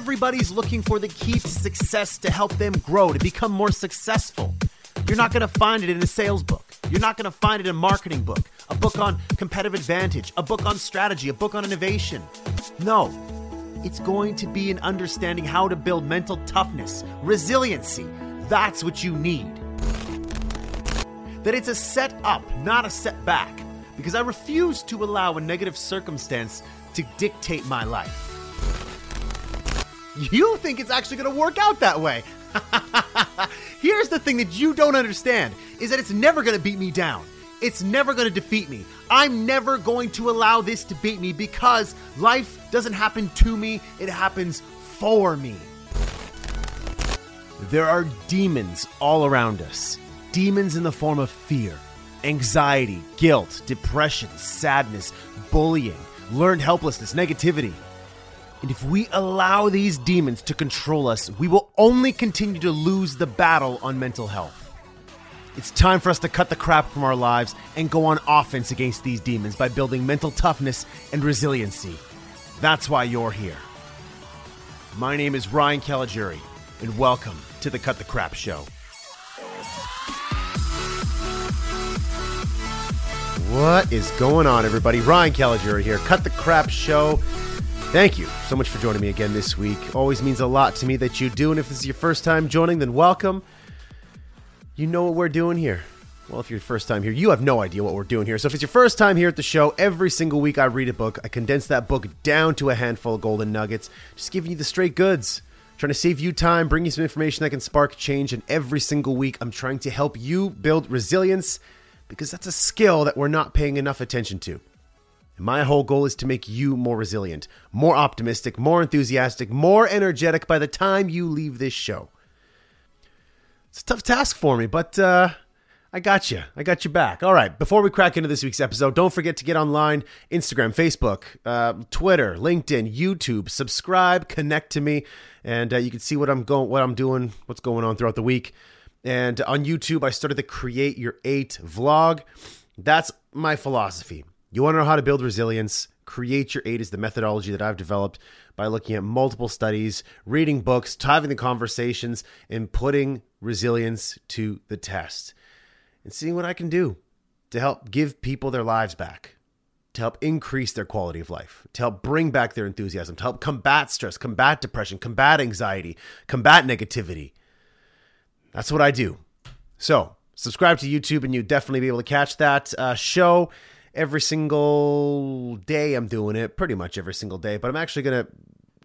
Everybody's looking for the key to success to help them grow, to become more successful. You're not going to find it in a sales book. You're not going to find it in a marketing book, a book on competitive advantage, a book on strategy, a book on innovation. No, it's going to be in understanding how to build mental toughness, resiliency. That's what you need. That it's a set up, not a setback, because I refuse to allow a negative circumstance to dictate my life. You think it's actually going to work out that way. Here's the thing that you don't understand is that it's never going to beat me down. It's never going to defeat me. I'm never going to allow this to beat me because life doesn't happen to me, it happens for me. There are demons all around us. Demons in the form of fear, anxiety, guilt, depression, sadness, bullying, learned helplessness, negativity. And if we allow these demons to control us, we will only continue to lose the battle on mental health. It's time for us to cut the crap from our lives and go on offense against these demons by building mental toughness and resiliency. That's why you're here. My name is Ryan Caligiuri, and welcome to the Cut the Crap Show. What is going on, everybody? Ryan Caligiuri here, Cut the Crap Show. Thank you so much for joining me again this week. Always means a lot to me that you do. And if this is your first time joining, then welcome. You know what we're doing here. Well, if you're your first time here, you have no idea what we're doing here. So if it's your first time here at the show, every single week I read a book. I condense that book down to a handful of golden nuggets, just giving you the straight goods. Trying to save you time, bring you some information that can spark change. And every single week, I'm trying to help you build resilience because that's a skill that we're not paying enough attention to. My whole goal is to make you more resilient, more optimistic, more enthusiastic, more energetic by the time you leave this show. It's a tough task for me, but uh, I got you. I got you back. All right. Before we crack into this week's episode, don't forget to get online Instagram, Facebook, uh, Twitter, LinkedIn, YouTube. Subscribe, connect to me, and uh, you can see what I'm going, what I'm doing, what's going on throughout the week. And on YouTube, I started the Create Your Eight vlog. That's my philosophy. You want to know how to build resilience? Create Your Eight is the methodology that I've developed by looking at multiple studies, reading books, having the conversations, and putting resilience to the test and seeing what I can do to help give people their lives back, to help increase their quality of life, to help bring back their enthusiasm, to help combat stress, combat depression, combat anxiety, combat negativity. That's what I do. So, subscribe to YouTube and you'll definitely be able to catch that uh, show every single day I'm doing it, pretty much every single day, but I'm actually going to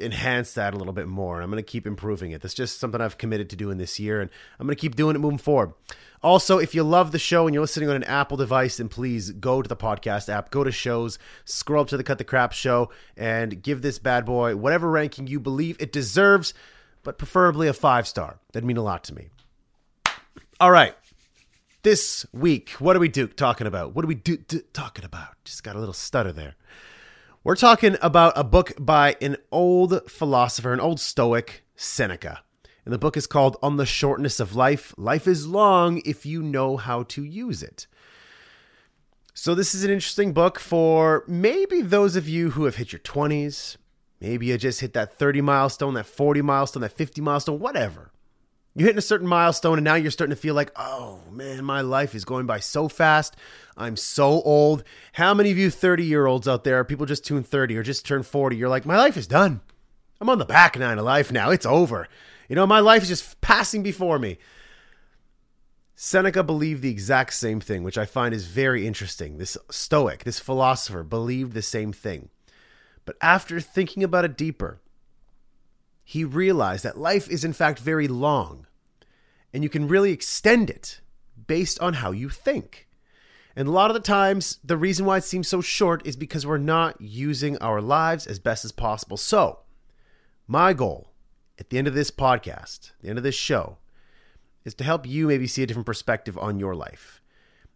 enhance that a little bit more. I'm going to keep improving it. That's just something I've committed to doing this year, and I'm going to keep doing it moving forward. Also, if you love the show and you're listening on an Apple device, then please go to the podcast app, go to shows, scroll up to the Cut the Crap show, and give this bad boy whatever ranking you believe it deserves, but preferably a five star. That'd mean a lot to me. All right. This week, what are we do talking about? What are we do, do talking about? Just got a little stutter there. We're talking about a book by an old philosopher, an old Stoic, Seneca. And the book is called On the Shortness of Life. Life is long if you know how to use it. So, this is an interesting book for maybe those of you who have hit your 20s. Maybe you just hit that 30 milestone, that 40 milestone, that 50 milestone, whatever. You're hitting a certain milestone, and now you're starting to feel like, oh man, my life is going by so fast. I'm so old. How many of you 30 year olds out there, people just turned 30 or just turned 40, you're like, my life is done. I'm on the back nine of life now. It's over. You know, my life is just passing before me. Seneca believed the exact same thing, which I find is very interesting. This Stoic, this philosopher, believed the same thing. But after thinking about it deeper, he realized that life is in fact very long and you can really extend it based on how you think. And a lot of the times, the reason why it seems so short is because we're not using our lives as best as possible. So, my goal at the end of this podcast, the end of this show, is to help you maybe see a different perspective on your life.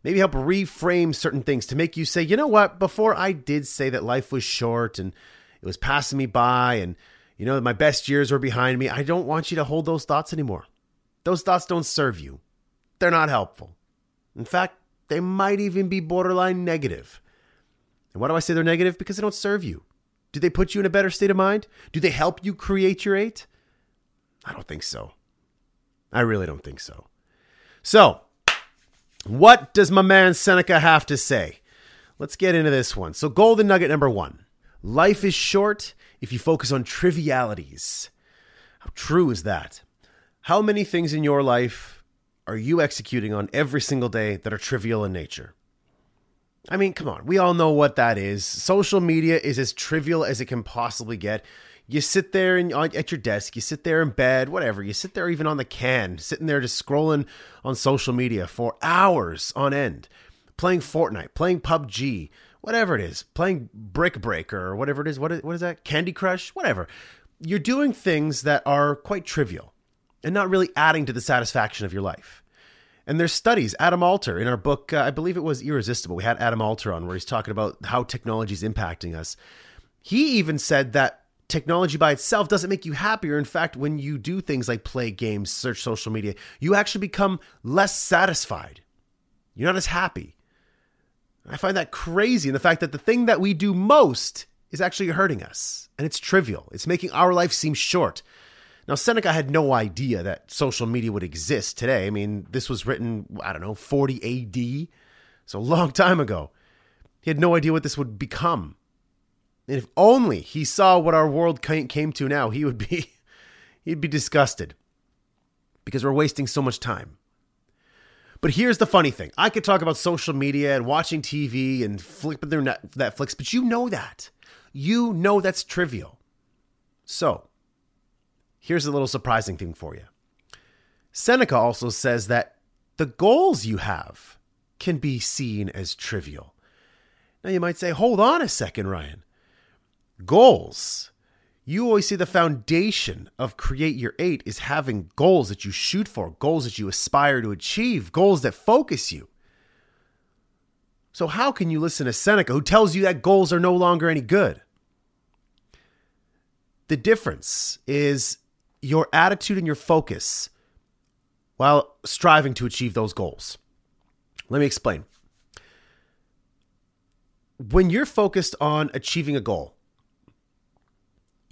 Maybe help reframe certain things to make you say, you know what, before I did say that life was short and it was passing me by and you know, my best years are behind me. I don't want you to hold those thoughts anymore. Those thoughts don't serve you. They're not helpful. In fact, they might even be borderline negative. And why do I say they're negative? Because they don't serve you. Do they put you in a better state of mind? Do they help you create your eight? I don't think so. I really don't think so. So, what does my man Seneca have to say? Let's get into this one. So, golden nugget number one life is short if you focus on trivialities. How true is that? How many things in your life are you executing on every single day that are trivial in nature? I mean, come on, we all know what that is. Social media is as trivial as it can possibly get. You sit there and at your desk, you sit there in bed, whatever. You sit there even on the can, sitting there just scrolling on social media for hours on end, playing Fortnite, playing PUBG, whatever it is, playing Brick Breaker or whatever it is. What is, what is that? Candy Crush, whatever. You're doing things that are quite trivial and not really adding to the satisfaction of your life. And there's studies. Adam Alter in our book, uh, I believe it was Irresistible. We had Adam Alter on where he's talking about how technology is impacting us. He even said that technology by itself doesn't make you happier. In fact, when you do things like play games, search social media, you actually become less satisfied. You're not as happy. I find that crazy. And the fact that the thing that we do most is actually hurting us. And it's trivial. It's making our life seem short. Now, Seneca had no idea that social media would exist today. I mean, this was written, I don't know, 40 AD, so a long time ago. He had no idea what this would become. And if only he saw what our world came to now, he would be he'd be disgusted because we're wasting so much time. But here's the funny thing. I could talk about social media and watching TV and flipping through Netflix, but you know that. You know that's trivial. So, Here's a little surprising thing for you Seneca also says that the goals you have can be seen as trivial. Now you might say, hold on a second, Ryan. Goals. You always see the foundation of Create Your Eight is having goals that you shoot for, goals that you aspire to achieve, goals that focus you. So, how can you listen to Seneca who tells you that goals are no longer any good? The difference is your attitude and your focus while striving to achieve those goals. Let me explain. When you're focused on achieving a goal,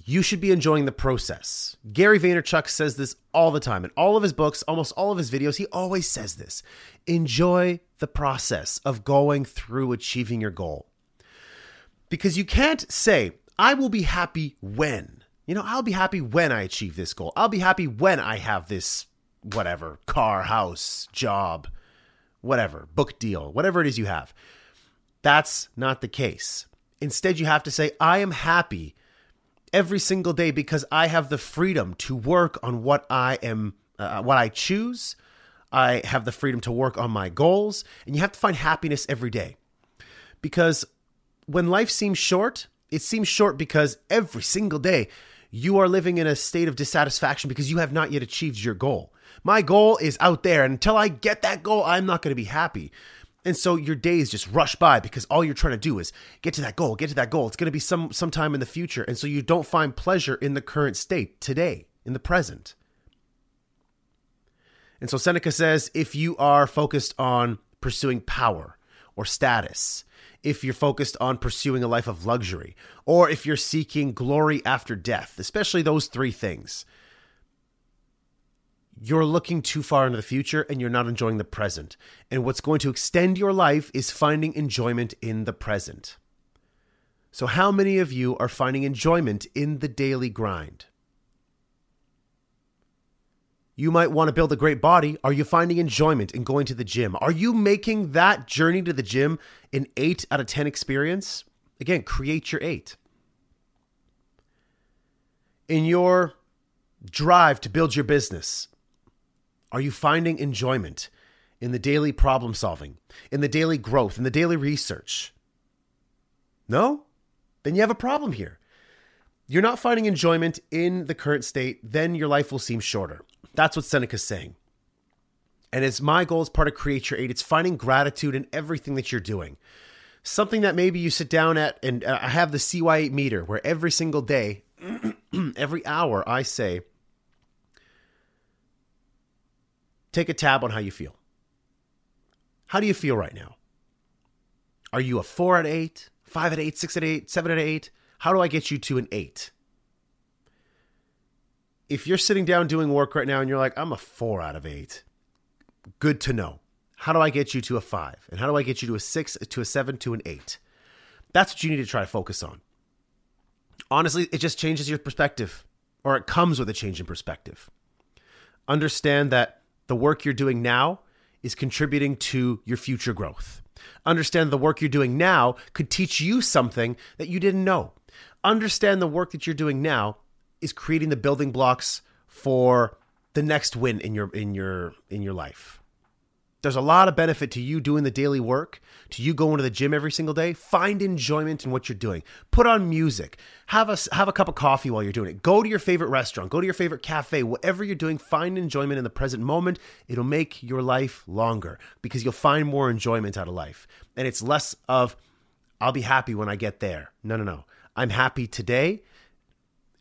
you should be enjoying the process. Gary Vaynerchuk says this all the time. In all of his books, almost all of his videos, he always says this enjoy the process of going through achieving your goal. Because you can't say, I will be happy when. You know, I'll be happy when I achieve this goal. I'll be happy when I have this whatever car, house, job, whatever, book deal, whatever it is you have. That's not the case. Instead, you have to say, I am happy every single day because I have the freedom to work on what I am, uh, what I choose. I have the freedom to work on my goals, and you have to find happiness every day. Because when life seems short, it seems short because every single day you are living in a state of dissatisfaction because you have not yet achieved your goal. My goal is out there. And until I get that goal, I'm not going to be happy. And so your days just rush by because all you're trying to do is get to that goal, get to that goal. It's going to be some sometime in the future. And so you don't find pleasure in the current state today, in the present. And so Seneca says if you are focused on pursuing power or status, if you're focused on pursuing a life of luxury, or if you're seeking glory after death, especially those three things. You're looking too far into the future and you're not enjoying the present. And what's going to extend your life is finding enjoyment in the present. So, how many of you are finding enjoyment in the daily grind? You might want to build a great body. Are you finding enjoyment in going to the gym? Are you making that journey to the gym an 8 out of 10 experience? Again, create your 8. In your drive to build your business, are you finding enjoyment in the daily problem solving, in the daily growth, in the daily research? No? Then you have a problem here. You're not finding enjoyment in the current state, then your life will seem shorter. That's what Seneca's saying. And it's my goal as part of Create Your Eight. It's finding gratitude in everything that you're doing. Something that maybe you sit down at, and uh, I have the CY8 meter where every single day, every hour, I say, take a tab on how you feel. How do you feel right now? Are you a four at eight, five at eight, six at eight, seven at eight? How do I get you to an eight? If you're sitting down doing work right now and you're like, I'm a four out of eight, good to know. How do I get you to a five? And how do I get you to a six, to a seven, to an eight? That's what you need to try to focus on. Honestly, it just changes your perspective, or it comes with a change in perspective. Understand that the work you're doing now is contributing to your future growth. Understand the work you're doing now could teach you something that you didn't know. Understand the work that you're doing now is creating the building blocks for the next win in your in your in your life. There's a lot of benefit to you doing the daily work, to you going to the gym every single day. Find enjoyment in what you're doing. Put on music. Have a have a cup of coffee while you're doing it. Go to your favorite restaurant. Go to your favorite cafe. Whatever you're doing, find enjoyment in the present moment. It'll make your life longer because you'll find more enjoyment out of life. And it's less of I'll be happy when I get there. No, no, no. I'm happy today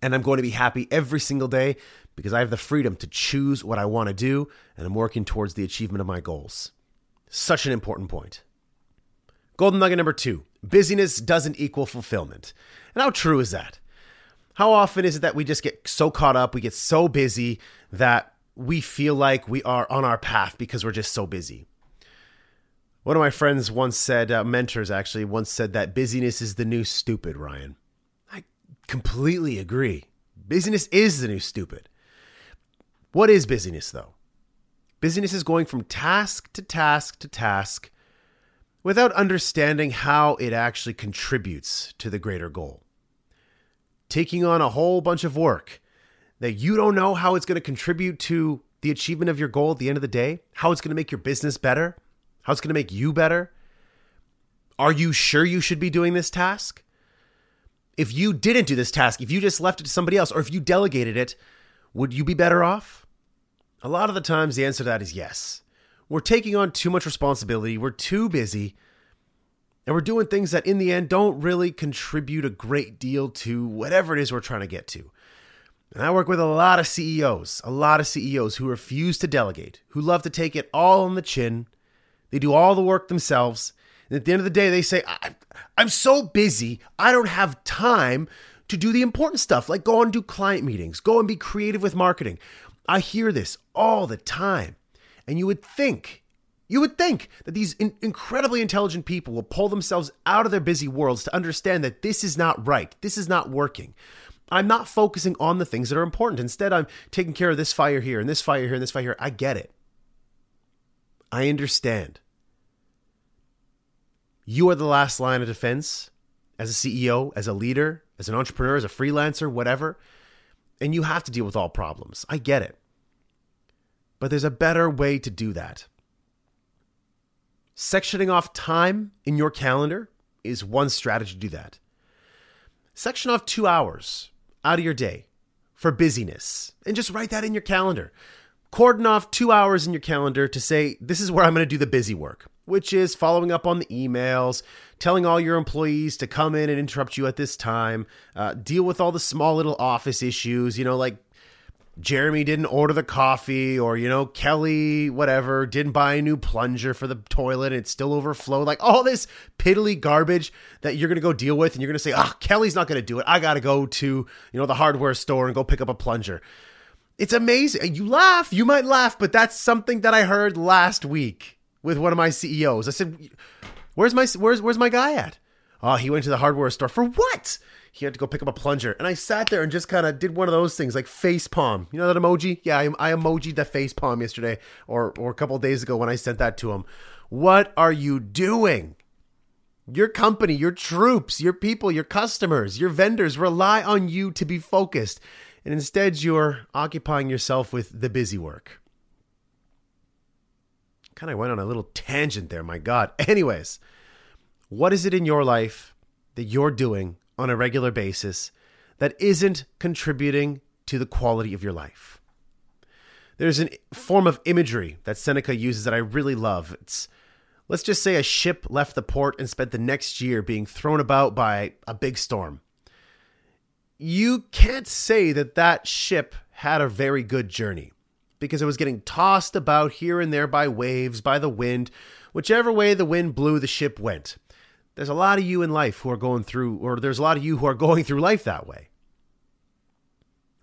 and I'm going to be happy every single day because I have the freedom to choose what I want to do and I'm working towards the achievement of my goals. Such an important point. Golden nugget number two busyness doesn't equal fulfillment. And how true is that? How often is it that we just get so caught up, we get so busy that we feel like we are on our path because we're just so busy? One of my friends once said, uh, mentors actually, once said that busyness is the new stupid, Ryan. I completely agree. Busyness is the new stupid. What is busyness, though? Busyness is going from task to task to task without understanding how it actually contributes to the greater goal. Taking on a whole bunch of work that you don't know how it's going to contribute to the achievement of your goal at the end of the day, how it's going to make your business better, how it's going to make you better. Are you sure you should be doing this task? If you didn't do this task, if you just left it to somebody else, or if you delegated it, would you be better off? A lot of the times, the answer to that is yes. We're taking on too much responsibility, we're too busy, and we're doing things that in the end don't really contribute a great deal to whatever it is we're trying to get to. And I work with a lot of CEOs, a lot of CEOs who refuse to delegate, who love to take it all on the chin. They do all the work themselves. And at the end of the day, they say, I'm so busy, I don't have time to do the important stuff, like go and do client meetings, go and be creative with marketing. I hear this all the time. And you would think, you would think that these in- incredibly intelligent people will pull themselves out of their busy worlds to understand that this is not right. This is not working. I'm not focusing on the things that are important. Instead, I'm taking care of this fire here and this fire here and this fire here. I get it. I understand. You are the last line of defense as a CEO, as a leader, as an entrepreneur, as a freelancer, whatever and you have to deal with all problems. I get it. But there's a better way to do that. Sectioning off time in your calendar is one strategy to do that. Section off two hours out of your day for busyness and just write that in your calendar. Cordon off two hours in your calendar to say, this is where I'm going to do the busy work which is following up on the emails, telling all your employees to come in and interrupt you at this time, uh, deal with all the small little office issues, you know, like Jeremy didn't order the coffee, or, you know, Kelly, whatever, didn't buy a new plunger for the toilet and it's still overflowed. Like all this piddly garbage that you're going to go deal with, and you're going to say, oh, Kelly's not going to do it. I got to go to, you know, the hardware store and go pick up a plunger. It's amazing. You laugh, you might laugh, but that's something that I heard last week with one of my CEOs. I said, "Where's my where's where's my guy at?" Oh, he went to the hardware store for what? He had to go pick up a plunger, and I sat there and just kind of did one of those things like face palm. You know that emoji? Yeah, I, I emojied the face palm yesterday or or a couple days ago when I sent that to him. What are you doing? Your company, your troops, your people, your customers, your vendors rely on you to be focused. And instead, you're occupying yourself with the busy work kind of went on a little tangent there, my God. Anyways, what is it in your life that you're doing on a regular basis that isn't contributing to the quality of your life? There's a form of imagery that Seneca uses that I really love. It's let's just say a ship left the port and spent the next year being thrown about by a big storm. You can't say that that ship had a very good journey because it was getting tossed about here and there by waves, by the wind. Whichever way the wind blew, the ship went. There's a lot of you in life who are going through, or there's a lot of you who are going through life that way,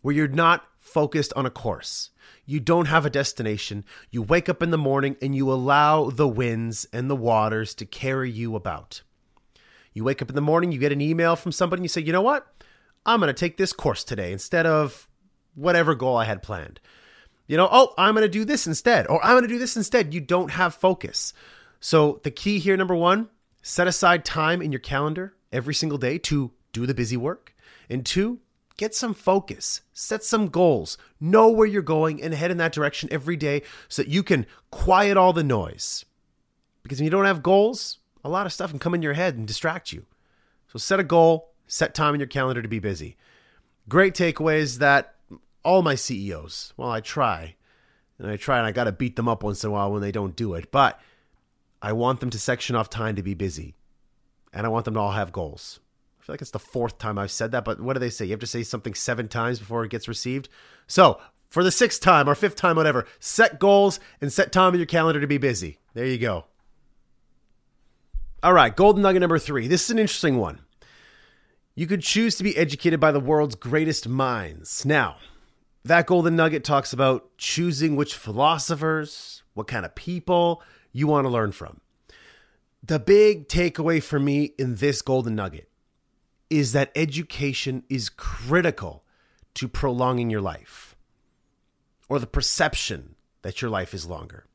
where you're not focused on a course. You don't have a destination. You wake up in the morning and you allow the winds and the waters to carry you about. You wake up in the morning, you get an email from somebody, and you say, you know what? I'm going to take this course today instead of whatever goal I had planned. You know, oh, I'm going to do this instead, or I'm going to do this instead. You don't have focus. So, the key here, number one, set aside time in your calendar every single day to do the busy work. And two, get some focus, set some goals, know where you're going, and head in that direction every day so that you can quiet all the noise. Because when you don't have goals, a lot of stuff can come in your head and distract you. So set a goal, set time in your calendar to be busy. Great takeaways that all my CEOs, well, I try, and I try and I got to beat them up once in a while when they don't do it, but I want them to section off time to be busy. And I want them to all have goals. I feel like it's the fourth time I've said that, but what do they say? You have to say something seven times before it gets received. So, for the sixth time or fifth time, whatever, set goals and set time in your calendar to be busy. There you go. All right, golden nugget number three. This is an interesting one. You could choose to be educated by the world's greatest minds. Now, that golden nugget talks about choosing which philosophers, what kind of people you want to learn from. The big takeaway for me in this golden nugget is that education is critical to prolonging your life or the perception that your life is longer.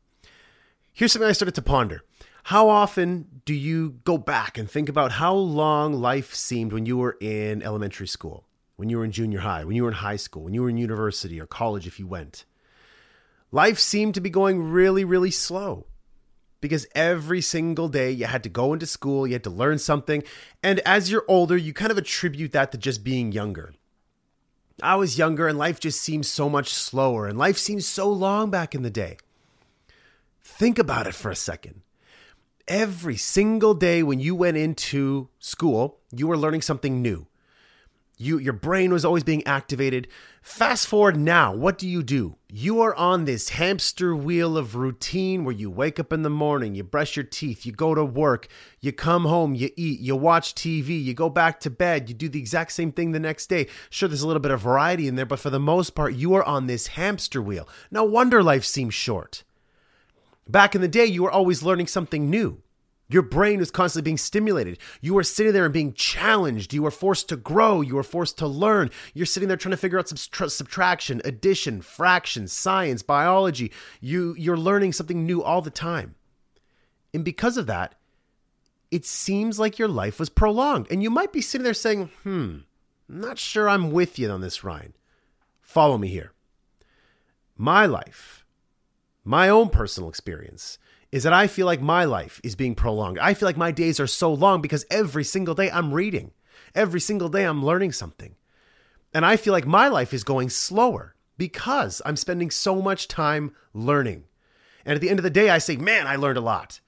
Here's something I started to ponder. How often do you go back and think about how long life seemed when you were in elementary school, when you were in junior high, when you were in high school, when you were in university or college if you went? Life seemed to be going really, really slow because every single day you had to go into school, you had to learn something. And as you're older, you kind of attribute that to just being younger. I was younger and life just seems so much slower, and life seems so long back in the day. Think about it for a second every single day when you went into school, you were learning something new. You, your brain was always being activated. Fast forward now, what do you do? You are on this hamster wheel of routine where you wake up in the morning, you brush your teeth, you go to work, you come home, you eat, you watch TV, you go back to bed, you do the exact same thing the next day. Sure, there's a little bit of variety in there, but for the most part, you are on this hamster wheel. No wonder life seems short. Back in the day, you were always learning something new. Your brain was constantly being stimulated. You were sitting there and being challenged. You were forced to grow. You were forced to learn. You're sitting there trying to figure out subtraction, addition, fraction, science, biology. You, you're learning something new all the time. And because of that, it seems like your life was prolonged. And you might be sitting there saying, hmm, I'm not sure I'm with you on this, Ryan. Follow me here. My life, my own personal experience, is that I feel like my life is being prolonged. I feel like my days are so long because every single day I'm reading, every single day I'm learning something. And I feel like my life is going slower because I'm spending so much time learning. And at the end of the day, I say, man, I learned a lot.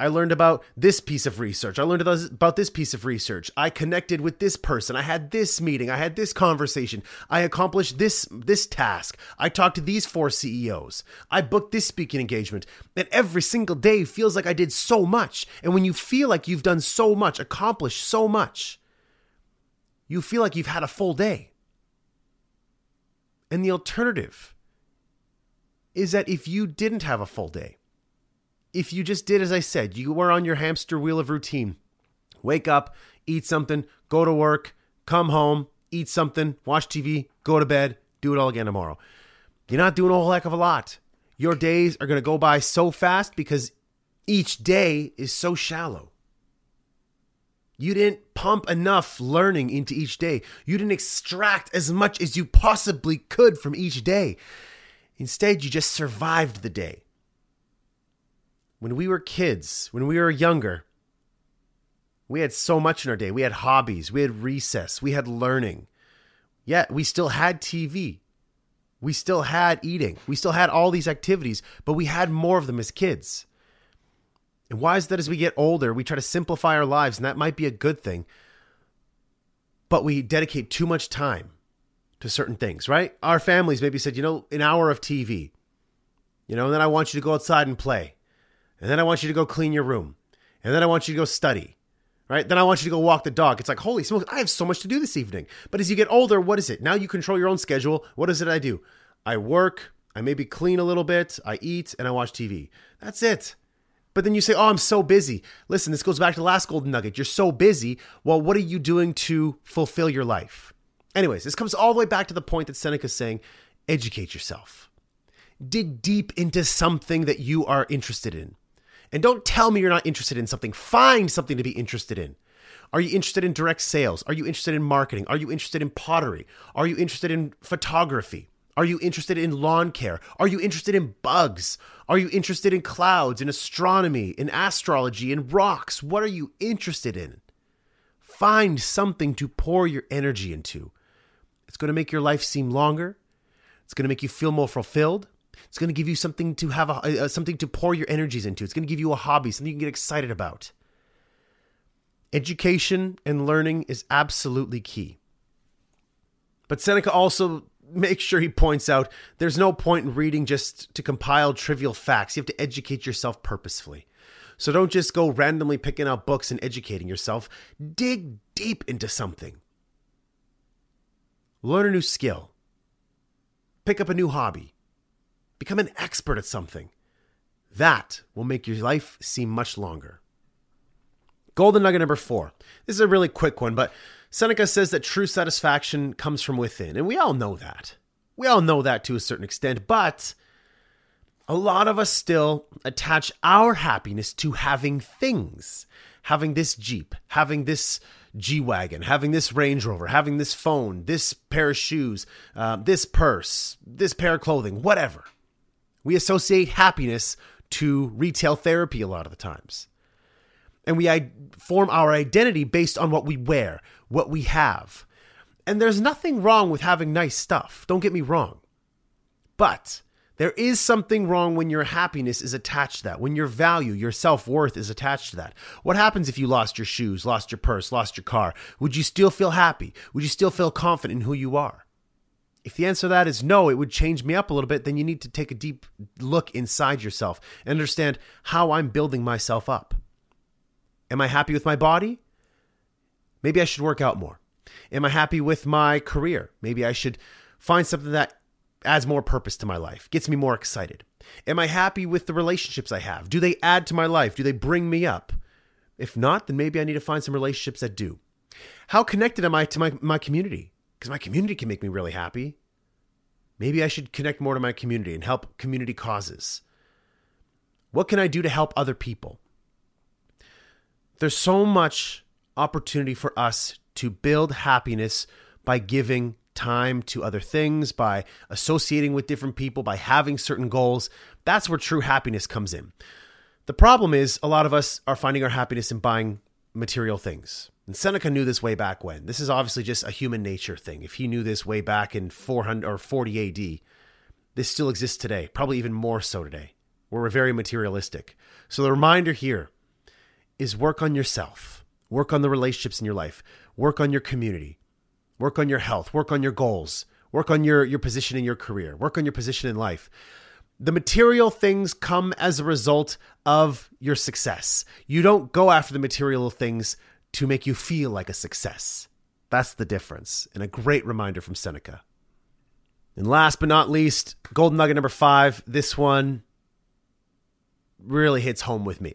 I learned about this piece of research. I learned about this piece of research. I connected with this person. I had this meeting. I had this conversation. I accomplished this this task. I talked to these four CEOs. I booked this speaking engagement. And every single day feels like I did so much. And when you feel like you've done so much, accomplished so much, you feel like you've had a full day. And the alternative is that if you didn't have a full day, if you just did as I said, you were on your hamster wheel of routine. Wake up, eat something, go to work, come home, eat something, watch TV, go to bed, do it all again tomorrow. You're not doing a whole heck of a lot. Your days are going to go by so fast because each day is so shallow. You didn't pump enough learning into each day. You didn't extract as much as you possibly could from each day. Instead, you just survived the day when we were kids, when we were younger, we had so much in our day. We had hobbies, we had recess, we had learning. Yet we still had TV. We still had eating. We still had all these activities, but we had more of them as kids. And why is that as we get older, we try to simplify our lives, and that might be a good thing, but we dedicate too much time to certain things, right? Our families maybe said, you know, an hour of TV, you know, and then I want you to go outside and play. And then I want you to go clean your room. And then I want you to go study. right? Then I want you to go walk the dog. It's like, holy smokes, I have so much to do this evening. But as you get older, what is it? Now you control your own schedule. What is it I do? I work, I maybe clean a little bit, I eat, and I watch TV. That's it. But then you say, oh, I'm so busy. Listen, this goes back to the last golden nugget. You're so busy. Well, what are you doing to fulfill your life? Anyways, this comes all the way back to the point that Seneca's saying educate yourself. Dig deep into something that you are interested in. And don't tell me you're not interested in something. Find something to be interested in. Are you interested in direct sales? Are you interested in marketing? Are you interested in pottery? Are you interested in photography? Are you interested in lawn care? Are you interested in bugs? Are you interested in clouds, in astronomy, in astrology, in rocks? What are you interested in? Find something to pour your energy into. It's going to make your life seem longer. It's going to make you feel more fulfilled. It's going to give you something to have a, uh, something to pour your energies into. It's going to give you a hobby, something you can get excited about. Education and learning is absolutely key. But Seneca also make sure he points out there's no point in reading just to compile trivial facts. You have to educate yourself purposefully. So don't just go randomly picking out books and educating yourself. Dig deep into something. Learn a new skill. Pick up a new hobby. Become an expert at something. That will make your life seem much longer. Golden nugget number four. This is a really quick one, but Seneca says that true satisfaction comes from within, and we all know that. We all know that to a certain extent, but a lot of us still attach our happiness to having things. Having this Jeep, having this G Wagon, having this Range Rover, having this phone, this pair of shoes, uh, this purse, this pair of clothing, whatever. We associate happiness to retail therapy a lot of the times. And we form our identity based on what we wear, what we have. And there's nothing wrong with having nice stuff. Don't get me wrong. But there is something wrong when your happiness is attached to that, when your value, your self worth is attached to that. What happens if you lost your shoes, lost your purse, lost your car? Would you still feel happy? Would you still feel confident in who you are? If the answer to that is no, it would change me up a little bit, then you need to take a deep look inside yourself and understand how I'm building myself up. Am I happy with my body? Maybe I should work out more. Am I happy with my career? Maybe I should find something that adds more purpose to my life, gets me more excited. Am I happy with the relationships I have? Do they add to my life? Do they bring me up? If not, then maybe I need to find some relationships that do. How connected am I to my, my community? Because my community can make me really happy. Maybe I should connect more to my community and help community causes. What can I do to help other people? There's so much opportunity for us to build happiness by giving time to other things, by associating with different people, by having certain goals. That's where true happiness comes in. The problem is, a lot of us are finding our happiness in buying material things. And Seneca knew this way back when. This is obviously just a human nature thing. If he knew this way back in 400 or 40 AD, this still exists today, probably even more so today. where We're very materialistic. So the reminder here is work on yourself Work on the relationships in your life. Work on your community. Work on your health. Work on your goals. Work on your, your position in your career. Work on your position in life. The material things come as a result of your success. You don't go after the material things to make you feel like a success. That's the difference, and a great reminder from Seneca. And last but not least, golden nugget number five. This one really hits home with me.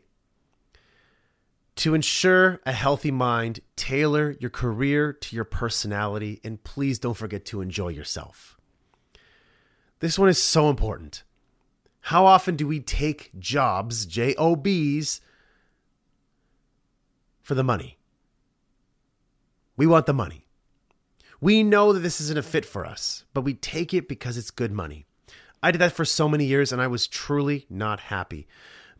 To ensure a healthy mind, tailor your career to your personality, and please don't forget to enjoy yourself. This one is so important. How often do we take jobs, J O B's, for the money? We want the money. We know that this isn't a fit for us, but we take it because it's good money. I did that for so many years and I was truly not happy.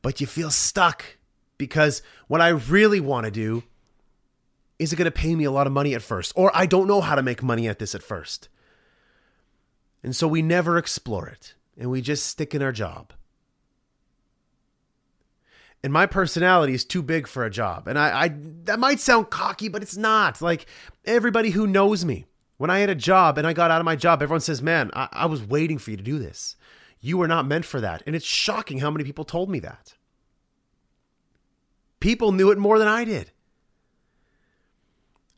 But you feel stuck because what I really want to do is it going to pay me a lot of money at first? Or I don't know how to make money at this at first. And so we never explore it and we just stick in our job. And my personality is too big for a job. And I, I that might sound cocky, but it's not. Like everybody who knows me, when I had a job and I got out of my job, everyone says, Man, I, I was waiting for you to do this. You were not meant for that. And it's shocking how many people told me that. People knew it more than I did.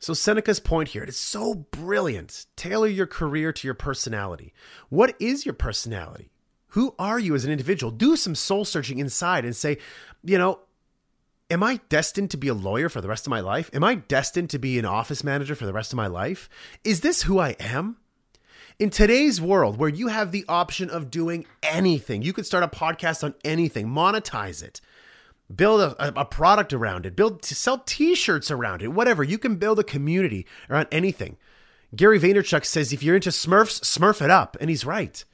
So, Seneca's point here, it is so brilliant. Tailor your career to your personality. What is your personality? Who are you as an individual? Do some soul searching inside and say, you know, am I destined to be a lawyer for the rest of my life? Am I destined to be an office manager for the rest of my life? Is this who I am? In today's world where you have the option of doing anything, you could start a podcast on anything, monetize it build a, a product around it, build sell t-shirts around it, whatever. You can build a community around anything. Gary Vaynerchuk says if you're into Smurfs, Smurf it up, and he's right.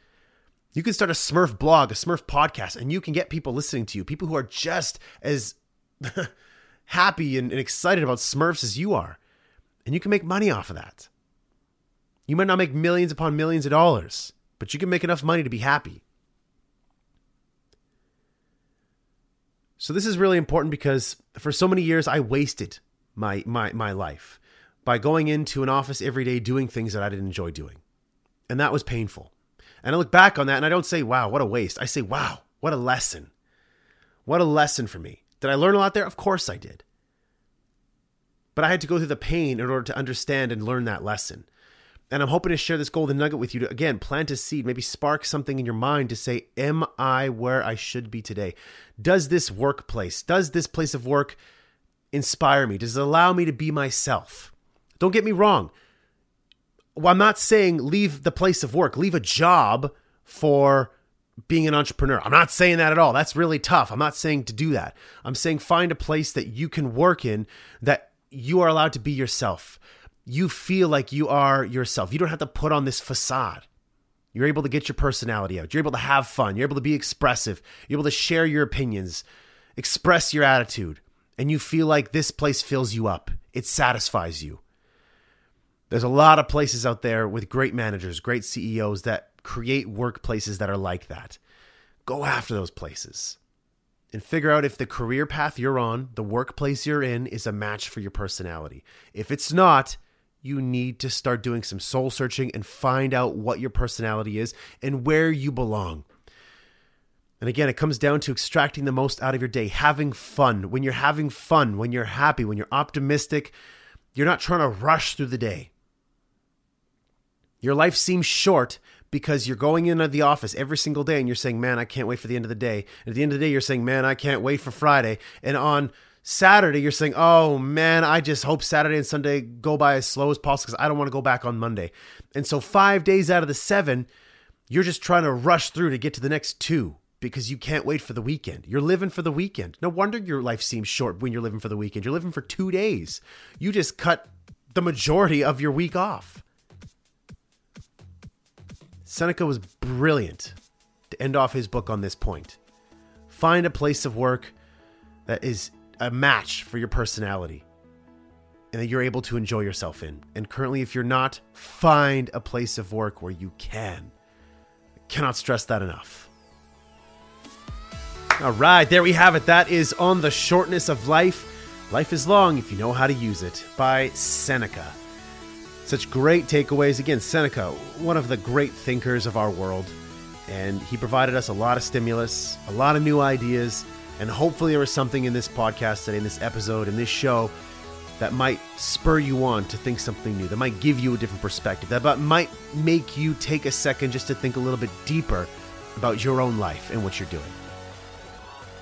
You can start a Smurf blog, a Smurf podcast, and you can get people listening to you, people who are just as happy and, and excited about Smurfs as you are. And you can make money off of that. You might not make millions upon millions of dollars, but you can make enough money to be happy. So this is really important because for so many years I wasted my my my life by going into an office every day doing things that I didn't enjoy doing. And that was painful. And I look back on that and I don't say, wow, what a waste. I say, wow, what a lesson. What a lesson for me. Did I learn a lot there? Of course I did. But I had to go through the pain in order to understand and learn that lesson. And I'm hoping to share this golden nugget with you to, again, plant a seed, maybe spark something in your mind to say, Am I where I should be today? Does this workplace, does this place of work inspire me? Does it allow me to be myself? Don't get me wrong. Well, I'm not saying leave the place of work, leave a job for being an entrepreneur. I'm not saying that at all. That's really tough. I'm not saying to do that. I'm saying find a place that you can work in that you are allowed to be yourself you feel like you are yourself. You don't have to put on this facade. You're able to get your personality out. You're able to have fun. You're able to be expressive. You're able to share your opinions, express your attitude, and you feel like this place fills you up. It satisfies you. There's a lot of places out there with great managers, great CEOs that create workplaces that are like that. Go after those places and figure out if the career path you're on, the workplace you're in, is a match for your personality. If it's not, you need to start doing some soul searching and find out what your personality is and where you belong. And again, it comes down to extracting the most out of your day, having fun. When you're having fun, when you're happy, when you're optimistic, you're not trying to rush through the day. Your life seems short because you're going into the office every single day and you're saying, Man, I can't wait for the end of the day. And at the end of the day, you're saying, Man, I can't wait for Friday. And on Saturday, you're saying, oh man, I just hope Saturday and Sunday go by as slow as possible because I don't want to go back on Monday. And so, five days out of the seven, you're just trying to rush through to get to the next two because you can't wait for the weekend. You're living for the weekend. No wonder your life seems short when you're living for the weekend. You're living for two days. You just cut the majority of your week off. Seneca was brilliant to end off his book on this point. Find a place of work that is a match for your personality and that you're able to enjoy yourself in. And currently, if you're not, find a place of work where you can. I cannot stress that enough. All right, there we have it. That is On the Shortness of Life. Life is long if you know how to use it by Seneca. Such great takeaways. Again, Seneca, one of the great thinkers of our world. And he provided us a lot of stimulus, a lot of new ideas and hopefully, there was something in this podcast today, in this episode, in this show, that might spur you on to think something new, that might give you a different perspective, that might make you take a second just to think a little bit deeper about your own life and what you're doing.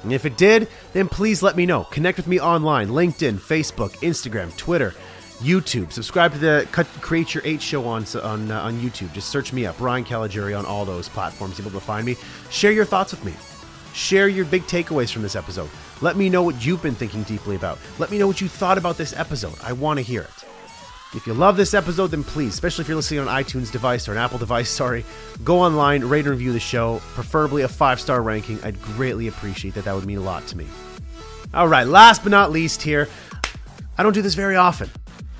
And if it did, then please let me know. Connect with me online LinkedIn, Facebook, Instagram, Twitter, YouTube. Subscribe to the Cut, Create Your Eight show on on, uh, on YouTube. Just search me up, Ryan Caligiuri, on all those platforms. You'll be able to find me. Share your thoughts with me. Share your big takeaways from this episode. Let me know what you've been thinking deeply about. Let me know what you thought about this episode. I want to hear it. If you love this episode, then please, especially if you're listening on iTunes device or an Apple device, sorry, go online, rate and review the show, preferably a five star ranking. I'd greatly appreciate that. That would mean a lot to me. All right, last but not least here, I don't do this very often.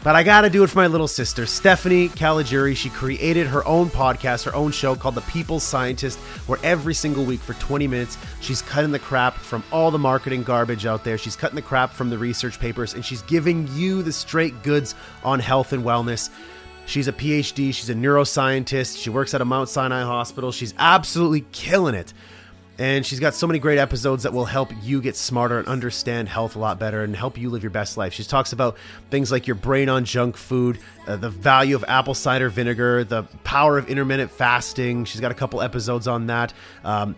But I gotta do it for my little sister, Stephanie Caligiuri. She created her own podcast, her own show called The People's Scientist, where every single week for 20 minutes, she's cutting the crap from all the marketing garbage out there. She's cutting the crap from the research papers, and she's giving you the straight goods on health and wellness. She's a PhD, she's a neuroscientist, she works at a Mount Sinai hospital. She's absolutely killing it And she's got so many great episodes that will help you get smarter and understand health a lot better and help you live your best life. She talks about things like your brain on junk food, uh, the value of apple cider vinegar, the power of intermittent fasting. She's got a couple episodes on that. Um,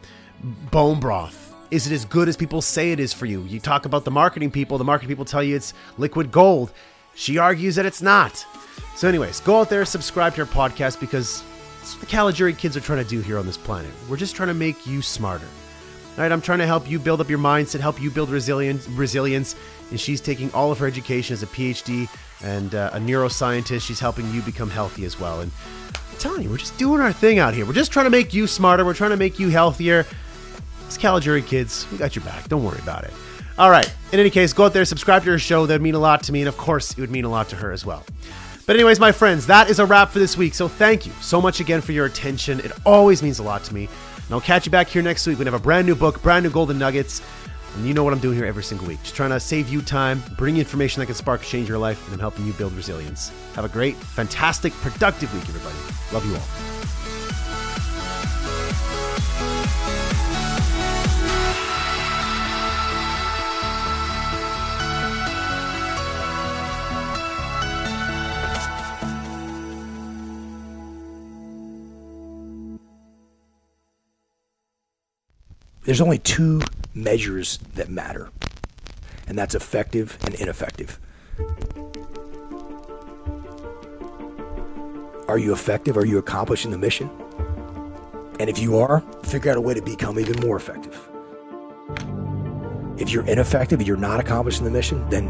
bone broth. Is it as good as people say it is for you? You talk about the marketing people, the marketing people tell you it's liquid gold. She argues that it's not. So, anyways, go out there, subscribe to her podcast because that's what the Caligiuri kids are trying to do here on this planet. We're just trying to make you smarter. All right, I'm trying to help you build up your mindset, help you build resilience, resilience. And she's taking all of her education as a PhD and uh, a neuroscientist. She's helping you become healthy as well. And I'm telling you, we're just doing our thing out here. We're just trying to make you smarter. We're trying to make you healthier. It's Caligiuri kids. We got your back. Don't worry about it. All right. In any case, go out there, subscribe to her show. That'd mean a lot to me. And of course, it would mean a lot to her as well. But, anyways, my friends, that is a wrap for this week. So, thank you so much again for your attention. It always means a lot to me. And I'll catch you back here next week. We have a brand new book, brand new golden nuggets. And you know what I'm doing here every single week. Just trying to save you time, bring you information that can spark change your life, and I'm helping you build resilience. Have a great, fantastic, productive week, everybody. Love you all. There's only two measures that matter, and that's effective and ineffective. Are you effective? Are you accomplishing the mission? And if you are, figure out a way to become even more effective. If you're ineffective, you're not accomplishing the mission, then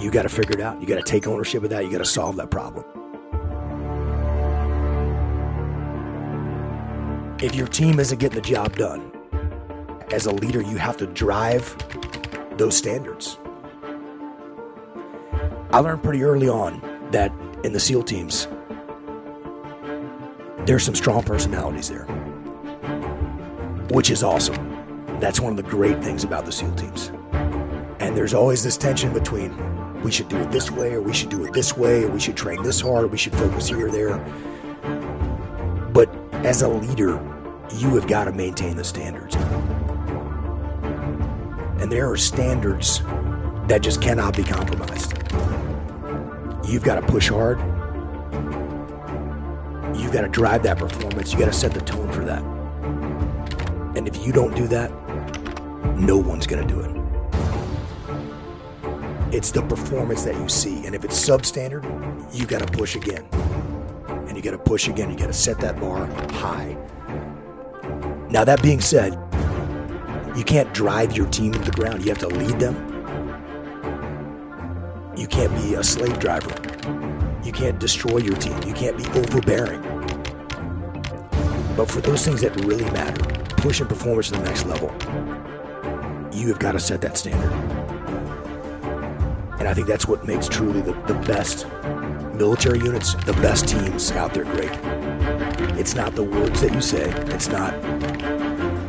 you got to figure it out. You got to take ownership of that. You got to solve that problem. If your team isn't getting the job done, as a leader, you have to drive those standards. I learned pretty early on that in the SEAL teams, there's some strong personalities there, which is awesome. That's one of the great things about the SEAL teams. And there's always this tension between we should do it this way, or we should do it this way, or we should train this hard, or we should focus here or there. But as a leader, you have got to maintain the standards. There are standards that just cannot be compromised. You've got to push hard. You've got to drive that performance. You got to set the tone for that. And if you don't do that, no one's going to do it. It's the performance that you see. And if it's substandard, you got to push again. And you got to push again. You got to set that bar high. Now, that being said, you can't drive your team to the ground. You have to lead them. You can't be a slave driver. You can't destroy your team. You can't be overbearing. But for those things that really matter, pushing performance to the next level, you have got to set that standard. And I think that's what makes truly the, the best military units, the best teams out there great. It's not the words that you say, it's not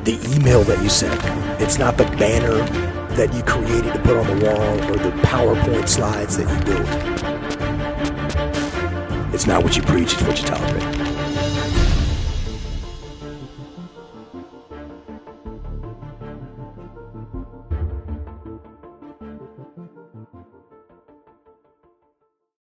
the email that you sent, it's not the banner that you created to put on the wall or the PowerPoint slides that you built. It's not what you preach, it's what you tolerate.